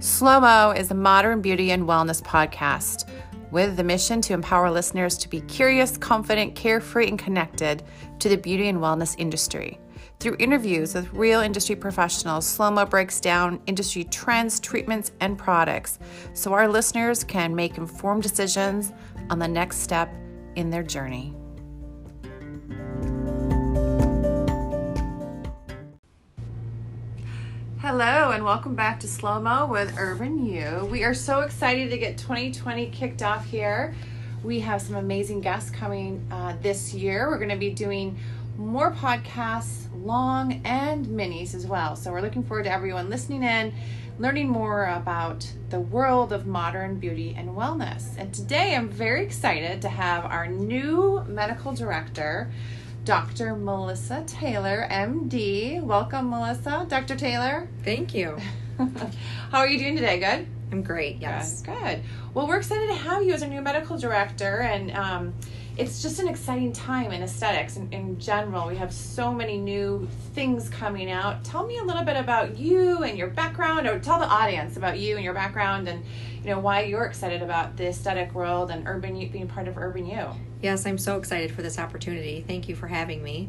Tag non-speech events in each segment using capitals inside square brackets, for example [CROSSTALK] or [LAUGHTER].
Slow Mo is a modern beauty and wellness podcast with the mission to empower listeners to be curious, confident, carefree, and connected to the beauty and wellness industry. Through interviews with real industry professionals, Slow Mo breaks down industry trends, treatments, and products so our listeners can make informed decisions on the next step in their journey. Hello, and welcome back to Slow Mo with Urban You. We are so excited to get 2020 kicked off here. We have some amazing guests coming uh, this year. We're going to be doing more podcasts, long and minis as well. So we're looking forward to everyone listening in, learning more about the world of modern beauty and wellness. And today I'm very excited to have our new medical director. Dr. Melissa Taylor, MD. Welcome, Melissa. Dr. Taylor. Thank you. [LAUGHS] How are you doing today? Good? I'm great, yes. Good, good. Well, we're excited to have you as our new medical director, and um, it's just an exciting time in aesthetics in, in general. We have so many new things coming out. Tell me a little bit about you and your background, or tell the audience about you and your background, and you know why you're excited about the aesthetic world and urban being part of Urban U. Yes, I'm so excited for this opportunity. Thank you for having me.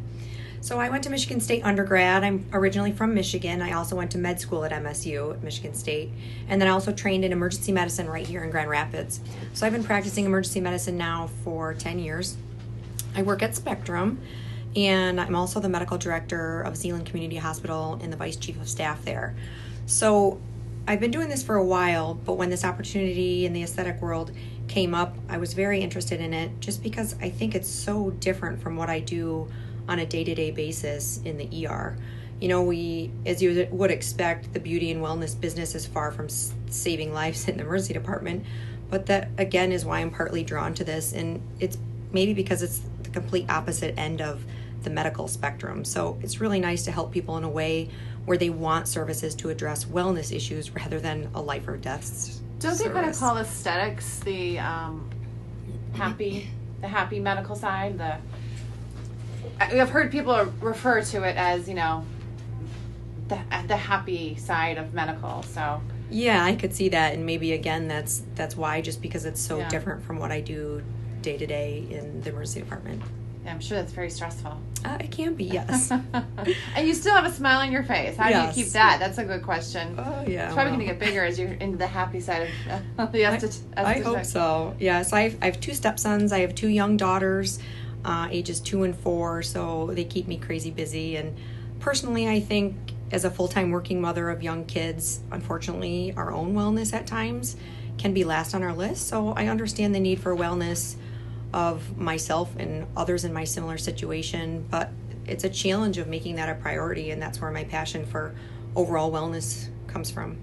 So, I went to Michigan State undergrad. I'm originally from Michigan. I also went to med school at MSU at Michigan State. And then I also trained in emergency medicine right here in Grand Rapids. So, I've been practicing emergency medicine now for 10 years. I work at Spectrum, and I'm also the medical director of Zeeland Community Hospital and the vice chief of staff there. So, I've been doing this for a while, but when this opportunity in the aesthetic world came up, I was very interested in it just because I think it's so different from what I do on a day to day basis in the ER. You know, we, as you would expect, the beauty and wellness business is far from saving lives [LAUGHS] in the emergency department, but that again is why I'm partly drawn to this, and it's maybe because it's the complete opposite end of the medical spectrum. So it's really nice to help people in a way where they want services to address wellness issues rather than a life or death. Don't they kind of call aesthetics the um, happy, the happy medical side? The I've heard people refer to it as you know the the happy side of medical. So yeah, I could see that, and maybe again that's that's why just because it's so yeah. different from what I do day to day in the emergency department. Yeah, I'm sure that's very stressful. Uh, it can be, yes. [LAUGHS] and you still have a smile on your face. How yes. do you keep that? That's a good question. Oh yeah, it's probably well. going to get bigger as you're into the happy side of the I, I hope so. Yes, I have, I have two stepsons. I have two young daughters, uh, ages two and four, so they keep me crazy busy. And personally, I think as a full time working mother of young kids, unfortunately, our own wellness at times can be last on our list. So I understand the need for wellness of myself and others in my similar situation, but it's a challenge of making that a priority, and that's where my passion for overall wellness comes from.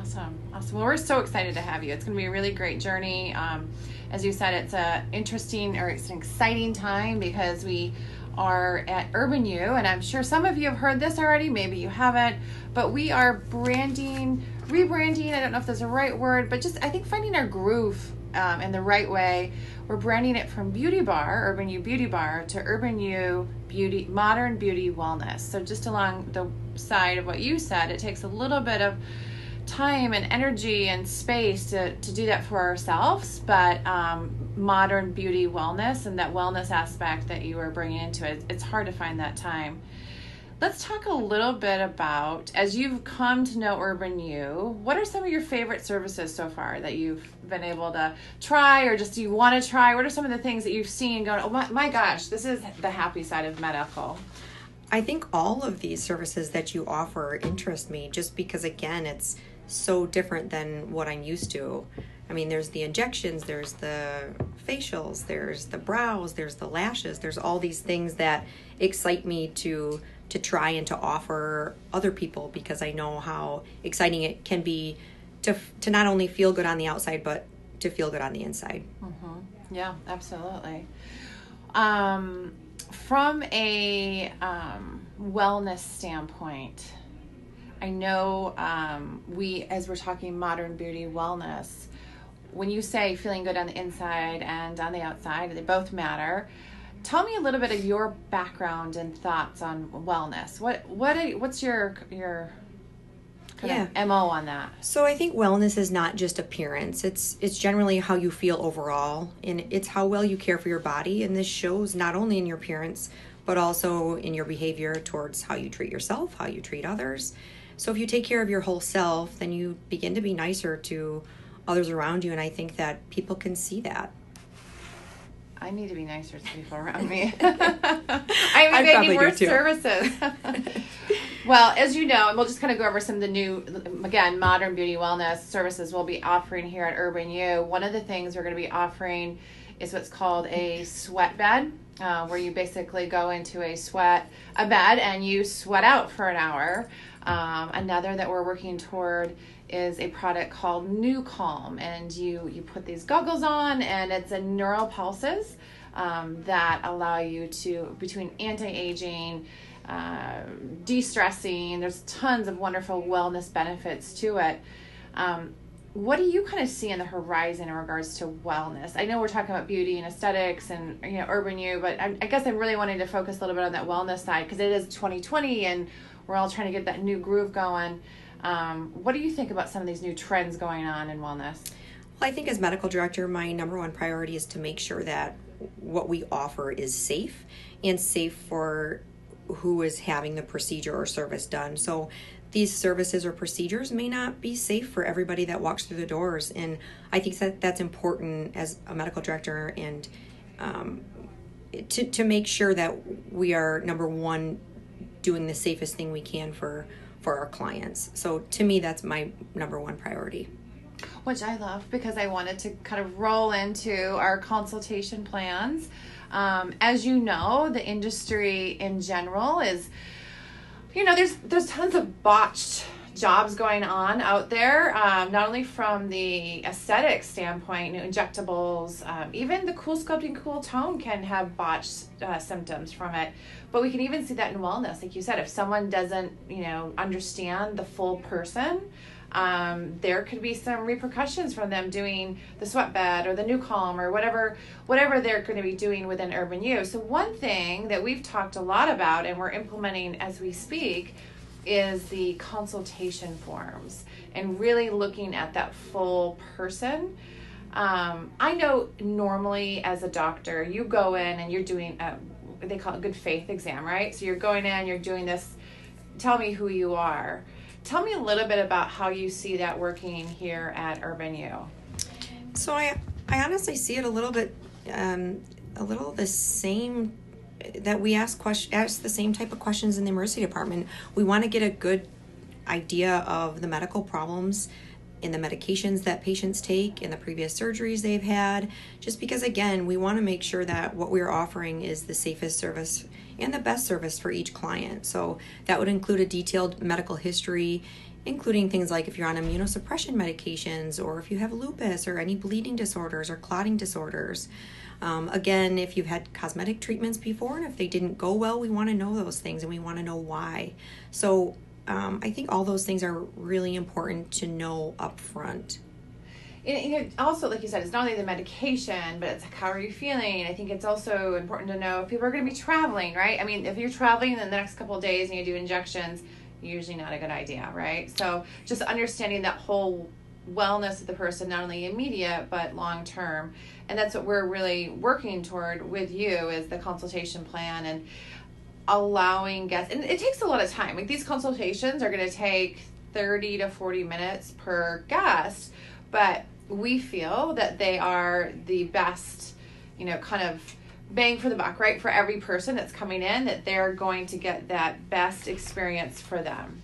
Awesome. Awesome. Well, we're so excited to have you. It's going to be a really great journey. Um, as you said, it's a interesting or it's an exciting time because we are at Urban U, and I'm sure some of you have heard this already, maybe you haven't, but we are branding, rebranding. I don't know if there's a right word, but just I think finding our groove um, in the right way. We're branding it from Beauty Bar, Urban U Beauty Bar, to Urban U Beauty, Modern Beauty Wellness. So just along the side of what you said, it takes a little bit of time and energy and space to, to do that for ourselves, but um, modern beauty wellness and that wellness aspect that you were bringing into it, it's hard to find that time. Let's talk a little bit about, as you've come to know Urban U, what are some of your favorite services so far that you've been able to try or just you want to try? What are some of the things that you've seen going, oh my, my gosh, this is the happy side of medical? I think all of these services that you offer interest me just because, again, it's so different than what I'm used to. I mean, there's the injections, there's the facials, there's the brows, there's the lashes, there's all these things that excite me to to try and to offer other people because I know how exciting it can be to to not only feel good on the outside but to feel good on the inside. Mm-hmm. Yeah, absolutely. Um, from a um, wellness standpoint, I know um, we, as we're talking modern beauty wellness, when you say feeling good on the inside and on the outside, they both matter. Tell me a little bit of your background and thoughts on wellness. What what are, what's your your kind of mo on that so i think wellness is not just appearance it's it's generally how you feel overall and it's how well you care for your body and this shows not only in your appearance but also in your behavior towards how you treat yourself how you treat others so if you take care of your whole self then you begin to be nicer to others around you and i think that people can see that I need to be nicer to people around me. [LAUGHS] [LAUGHS] I mean, I need more services. [LAUGHS] well, as you know, and we'll just kind of go over some of the new, again, modern beauty wellness services we'll be offering here at Urban U. One of the things we're going to be offering is what's called a sweat bed, uh, where you basically go into a sweat a bed and you sweat out for an hour. Um, another that we're working toward is a product called NuCalm, and you you put these goggles on, and it's a neural pulses um, that allow you to between anti-aging, uh, de-stressing. There's tons of wonderful wellness benefits to it. Um, what do you kind of see in the horizon in regards to wellness? I know we're talking about beauty and aesthetics and you know urban you, but I, I guess I'm really wanting to focus a little bit on that wellness side because it is 2020 and we're all trying to get that new groove going. Um, what do you think about some of these new trends going on in wellness? Well, I think as medical director, my number one priority is to make sure that what we offer is safe and safe for who is having the procedure or service done. So these services or procedures may not be safe for everybody that walks through the doors. And I think that that's important as a medical director and um, to, to make sure that we are number one doing the safest thing we can for for our clients. So to me, that's my number one priority. Which I love because I wanted to kind of roll into our consultation plans. Um, as you know, the industry in general is, you know, there's there's tons of botched jobs going on out there, um, not only from the aesthetic standpoint, you know, injectables, um, even the CoolSculpting, cool tone can have botched uh, symptoms from it. But we can even see that in wellness, like you said, if someone doesn't, you know, understand the full person, um, there could be some repercussions from them doing the sweat bed or the NuCalm or whatever whatever they're going to be doing within urban u so one thing that we've talked a lot about and we're implementing as we speak is the consultation forms and really looking at that full person. Um, I know normally as a doctor, you go in and you're doing a, they call it good faith exam, right? So you're going in, you're doing this, tell me who you are. Tell me a little bit about how you see that working here at Urban U. So I, I honestly see it a little bit, um, a little the same that we ask question ask the same type of questions in the emergency department. We want to get a good idea of the medical problems in the medications that patients take in the previous surgeries they've had just because again we want to make sure that what we're offering is the safest service and the best service for each client so that would include a detailed medical history including things like if you're on immunosuppression medications or if you have lupus or any bleeding disorders or clotting disorders um, again, if you've had cosmetic treatments before and if they didn't go well, we want to know those things and we want to know why. So um, I think all those things are really important to know up front. And, also, like you said, it's not only the medication, but it's like how are you feeling? I think it's also important to know if people are going to be traveling, right? I mean, if you're traveling in the next couple of days and you do injections, usually not a good idea, right? So just understanding that whole wellness of the person, not only immediate but long term. And that's what we're really working toward with you is the consultation plan and allowing guests. And it takes a lot of time. Like these consultations are going to take 30 to 40 minutes per guest, but we feel that they are the best, you know, kind of bang for the buck, right? For every person that's coming in, that they're going to get that best experience for them.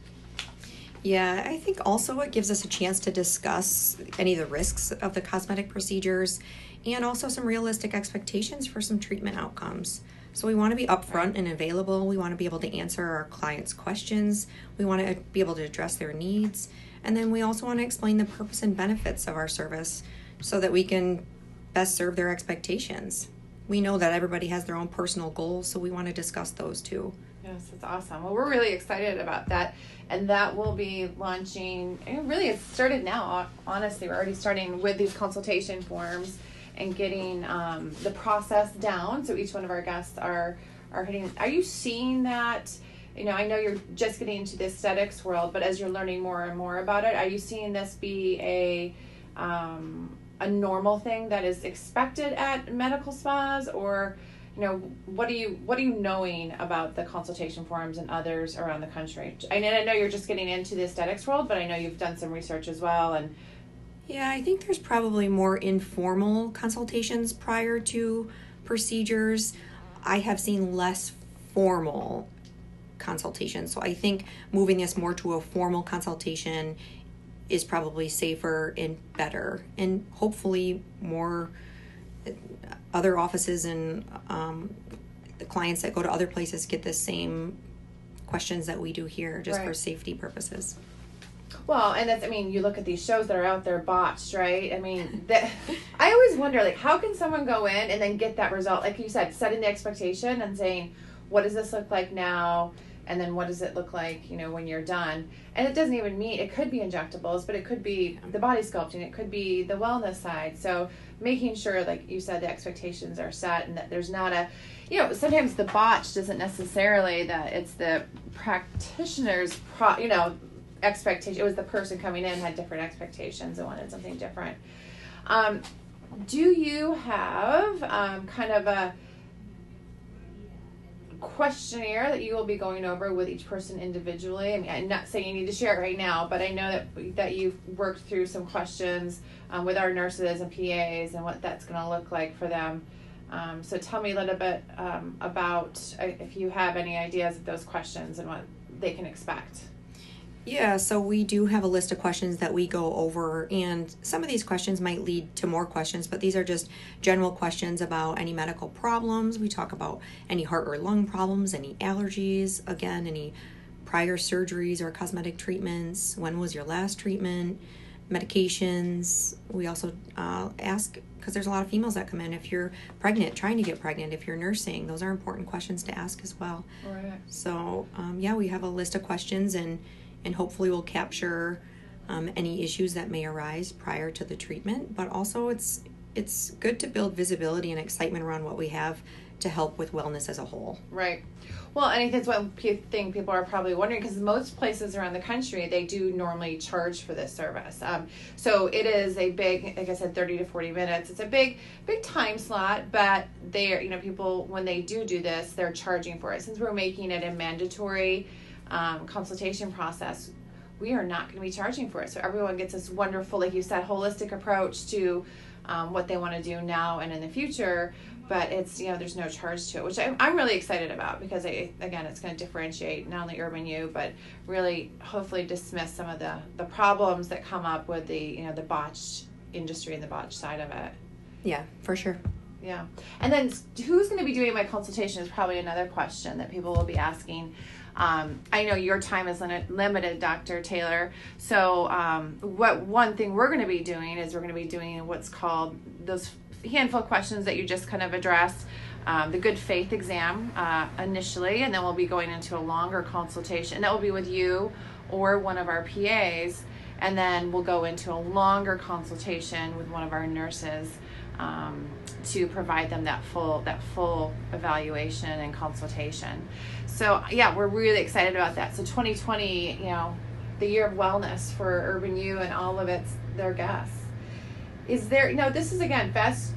Yeah, I think also it gives us a chance to discuss any of the risks of the cosmetic procedures and also some realistic expectations for some treatment outcomes. So we want to be upfront and available. We want to be able to answer our clients' questions. We want to be able to address their needs. And then we also want to explain the purpose and benefits of our service so that we can best serve their expectations. We know that everybody has their own personal goals, so we want to discuss those too. Yes, it's awesome. Well, we're really excited about that and that will be launching. Really, it started now. Honestly, we're already starting with these consultation forms and getting um, the process down. So each one of our guests are are hitting. Are you seeing that you know, I know you're just getting into the aesthetics world, but as you're learning more and more about it, are you seeing this be a um, a normal thing that is expected at medical spas, or you know, what are you what are you knowing about the consultation forums and others around the country? I I know you're just getting into the aesthetics world, but I know you've done some research as well, and yeah, I think there's probably more informal consultations prior to procedures. I have seen less formal consultations. So I think moving this more to a formal consultation is probably safer and better, and hopefully more other offices and um, the clients that go to other places get the same questions that we do here, just right. for safety purposes. Well, and that's I mean, you look at these shows that are out there botched, right? I mean, that [LAUGHS] I always wonder like how can someone go in and then get that result? Like you said, setting the expectation and saying, what does this look like now? and then what does it look like you know when you're done and it doesn't even mean it could be injectables but it could be the body sculpting it could be the wellness side so making sure like you said the expectations are set and that there's not a you know sometimes the botch doesn't necessarily that it's the practitioner's pro you know expectation it was the person coming in had different expectations and wanted something different um, do you have um, kind of a questionnaire that you will be going over with each person individually. I mean, I'm not saying you need to share it right now, but I know that that you've worked through some questions um, with our nurses and PAs and what that's going to look like for them. Um, so tell me a little bit um, about uh, if you have any ideas of those questions and what they can expect. Yeah, so we do have a list of questions that we go over, and some of these questions might lead to more questions, but these are just general questions about any medical problems. We talk about any heart or lung problems, any allergies, again, any prior surgeries or cosmetic treatments, when was your last treatment, medications. We also uh, ask because there's a lot of females that come in if you're pregnant, trying to get pregnant, if you're nursing. Those are important questions to ask as well. Right. So, um, yeah, we have a list of questions and and hopefully we'll capture um, any issues that may arise prior to the treatment. But also, it's it's good to build visibility and excitement around what we have to help with wellness as a whole. Right. Well, and I think that's one thing people are probably wondering because most places around the country they do normally charge for this service. Um, so it is a big, like I said, thirty to forty minutes. It's a big, big time slot, but they are, you know, people when they do do this, they're charging for it. Since we're making it a mandatory um, consultation process, we are not going to be charging for it. So everyone gets this wonderful, like you said, holistic approach to um, what they want to do now and in the future. But it's you know there's no charge to it, which I, I'm really excited about because I, again it's going to differentiate not only Urban U but really hopefully dismiss some of the the problems that come up with the you know the botched industry and the botched side of it. Yeah, for sure. Yeah, and then who's going to be doing my consultation is probably another question that people will be asking. Um, I know your time is limited, Dr. Taylor. So, um, what one thing we're going to be doing is we're going to be doing what's called those handful of questions that you just kind of addressed. Um, the good faith exam uh, initially, and then we'll be going into a longer consultation. That will be with you or one of our PAs, and then we'll go into a longer consultation with one of our nurses um, to provide them that full that full evaluation and consultation. So yeah, we're really excited about that. So 2020, you know, the year of wellness for Urban U and all of its their guests. Is there? You know, this is again fast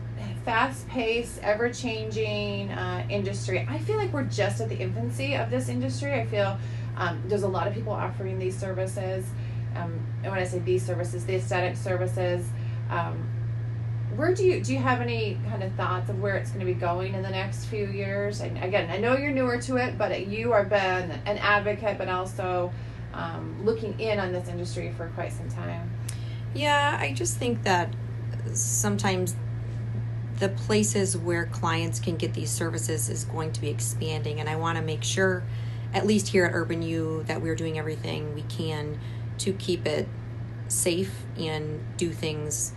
fast paced, ever changing uh, industry. I feel like we're just at the infancy of this industry. I feel um, there's a lot of people offering these services. Um, and when I say these services, the aesthetic services. Um, where do you do you have any kind of thoughts of where it's going to be going in the next few years? And again, I know you're newer to it, but you have been an advocate, but also um, looking in on this industry for quite some time. Yeah, I just think that sometimes the places where clients can get these services is going to be expanding, and I want to make sure, at least here at Urban U, that we're doing everything we can to keep it safe and do things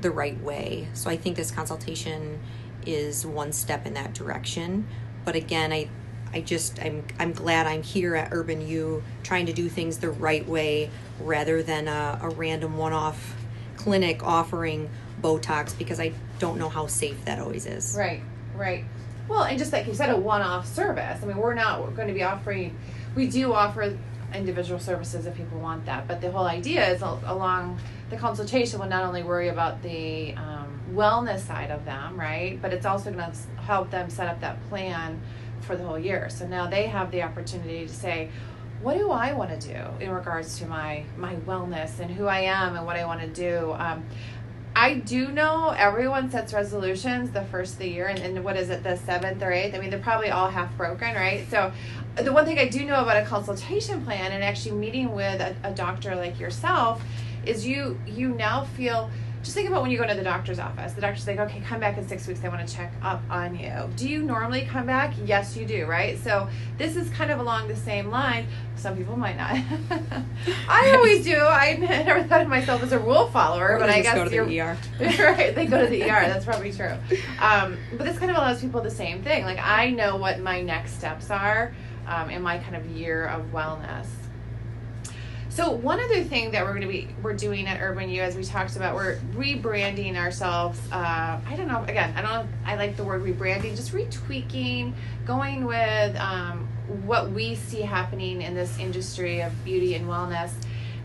the right way. So I think this consultation is one step in that direction. But again, I I just I'm I'm glad I'm here at Urban U trying to do things the right way rather than a, a random one-off clinic offering Botox because I don't know how safe that always is. Right, right. Well, and just like you said, a one-off service. I mean, we're not going to be offering we do offer individual services if people want that. But the whole idea is along the consultation will not only worry about the um, wellness side of them, right? But it's also going to help them set up that plan for the whole year. So now they have the opportunity to say, what do I want to do in regards to my my wellness and who I am and what I want to do? Um, I do know everyone sets resolutions the first of the year, and, and what is it, the seventh or eighth? I mean, they're probably all half broken, right? So, the one thing I do know about a consultation plan and actually meeting with a, a doctor like yourself is you you now feel just think about when you go to the doctor's office. The doctor's like, okay, come back in six weeks. I want to check up on you. Do you normally come back? Yes, you do, right? So this is kind of along the same line. Some people might not. [LAUGHS] I always do. I never [LAUGHS] thought of myself as a rule follower, Or but they I just guess go to you're the ER. [LAUGHS] right. They go to the ER. That's probably true. Um, but this kind of allows people the same thing. Like I know what my next steps are um, in my kind of year of wellness. So one other thing that we're going to be we're doing at Urban U, as we talked about, we're rebranding ourselves. Uh, I don't know. Again, I don't. I like the word rebranding. Just retweaking, going with um, what we see happening in this industry of beauty and wellness,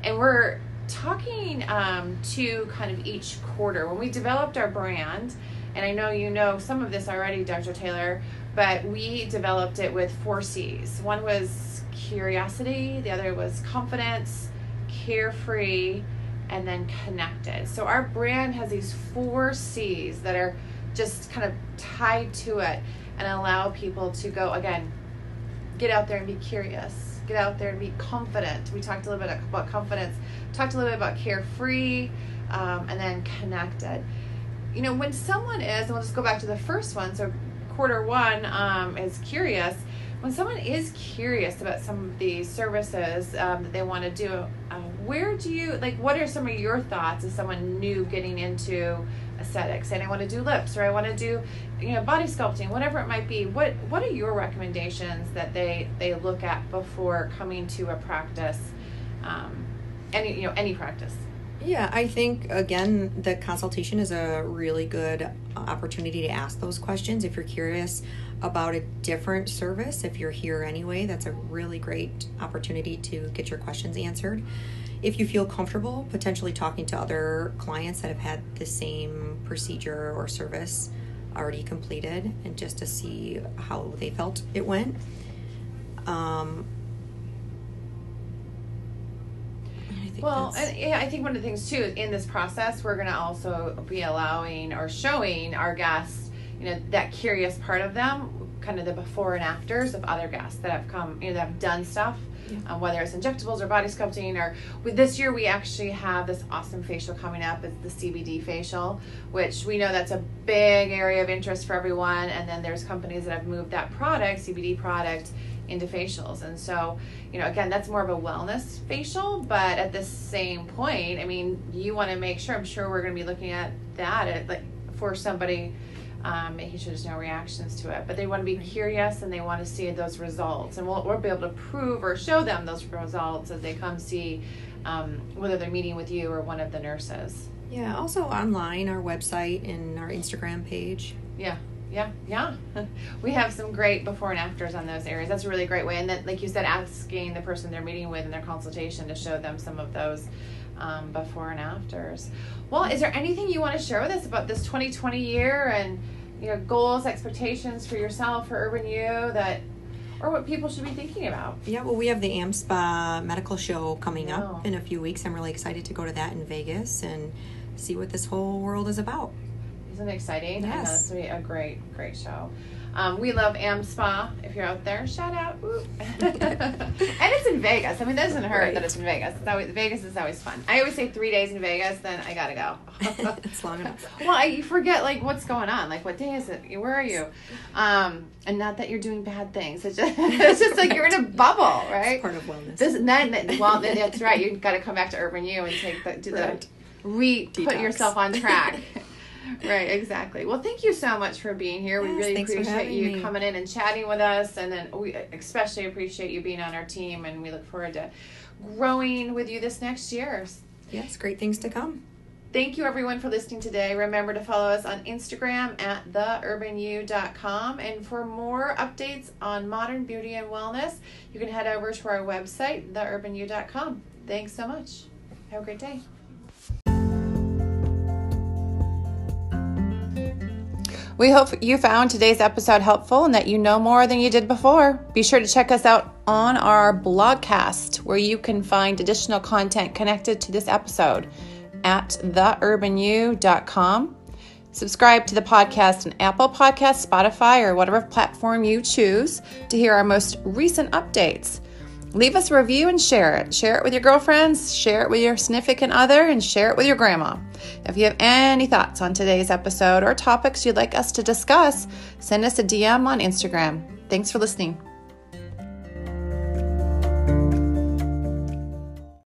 and we're talking um, to kind of each quarter when we developed our brand. And I know you know some of this already, Dr. Taylor, but we developed it with four C's. One was curiosity, the other was confidence, carefree, and then connected. So our brand has these four C's that are just kind of tied to it and allow people to go again, get out there and be curious, get out there and be confident. We talked a little bit about confidence, talked a little bit about carefree, um, and then connected. You know, when someone is, and we'll just go back to the first one. So quarter one um, is curious when someone is curious about some of these services um, that they want to do, uh, where do you like? What are some of your thoughts as someone new getting into aesthetics? And I want to do lips, or I want to do, you know, body sculpting, whatever it might be. What What are your recommendations that they they look at before coming to a practice? Um, any you know any practice. Yeah, I think again the consultation is a really good opportunity to ask those questions. If you're curious about a different service, if you're here anyway, that's a really great opportunity to get your questions answered. If you feel comfortable potentially talking to other clients that have had the same procedure or service already completed and just to see how they felt it went. Um, Well, and I think one of the things too in this process, we're going to also be allowing or showing our guests, you know, that curious part of them, kind of the before and afters of other guests that have come, you know, that have done stuff, Yeah. um, whether it's injectables or body sculpting. Or with this year, we actually have this awesome facial coming up. It's the CBD facial, which we know that's a big area of interest for everyone. And then there's companies that have moved that product, CBD product, into facials. And so, you know, again, that's more of a wellness facial, but at the same point, I mean, you want to make sure, I'm sure we're going to be looking at that at, like for somebody um, making sure there's no reactions to it, but they want to be curious and they want to see those results. And we'll, we'll be able to prove or show them those results as they come see um, whether they're meeting with you or one of the nurses. Yeah, also online, our website and our Instagram page. Yeah, yeah, yeah. [LAUGHS] we have some great before and afters on those areas. That's a really great way. And then, like you said, asking the person they're meeting with in their consultation to show them some of those um, before and afters. Well, is there anything you want to share with us about this 2020 year and you know goals, expectations for yourself for Urban U that, or what people should be thinking about? Yeah, well, we have the AmSpa medical show coming up in a few weeks. I'm really excited to go to that in Vegas and see what this whole world is about. Isn't it exciting? I know Yes. this will be a great, great show. Um, we love AmSpa. If you're out there, shout out. [LAUGHS] And it's in Vegas. I mean, that doesn't hurt Right. that it's in Vegas. It's always, Vegas is always fun. I always say three days in Vegas, then I gotta go. [LAUGHS] [LAUGHS] it's long enough. well, I, you forget like what's going on. Like, what day is it? Where are you? Um, and not that you're doing bad things. It's just, it's just like you're in a bubble, right? It's part of wellness. This then, then- well, that's right. You got to come back to Urban U and take the do the Right. re put yourself on track. [LAUGHS] right, exactly. Well, thank you so much for being here. we Yes, really thanks for appreciate you me. coming in and chatting with us, and then we especially appreciate you being on our team, and we look forward to growing with you this next year. yes, great things to come. Thank you everyone for listening today. Remember to follow us on Instagram at theurbanu.com. And for more updates on modern beauty and wellness, you can head over to our website, theurbanu.com. Thanks so much. Have a great day. We hope you found today's episode helpful and that you know more than you did before. Be sure to check us out on our blogcast where you can find additional content connected to this episode at theurbanu.com. Subscribe to the podcast on Apple Podcasts, Spotify, or whatever platform you choose to hear our most recent updates. Leave us a review and share it. Share it with your girlfriends, share it with your significant other, and share it with your grandma. If you have any thoughts on today's episode or topics you'd like us to discuss, send us a DM on Instagram. Thanks for listening.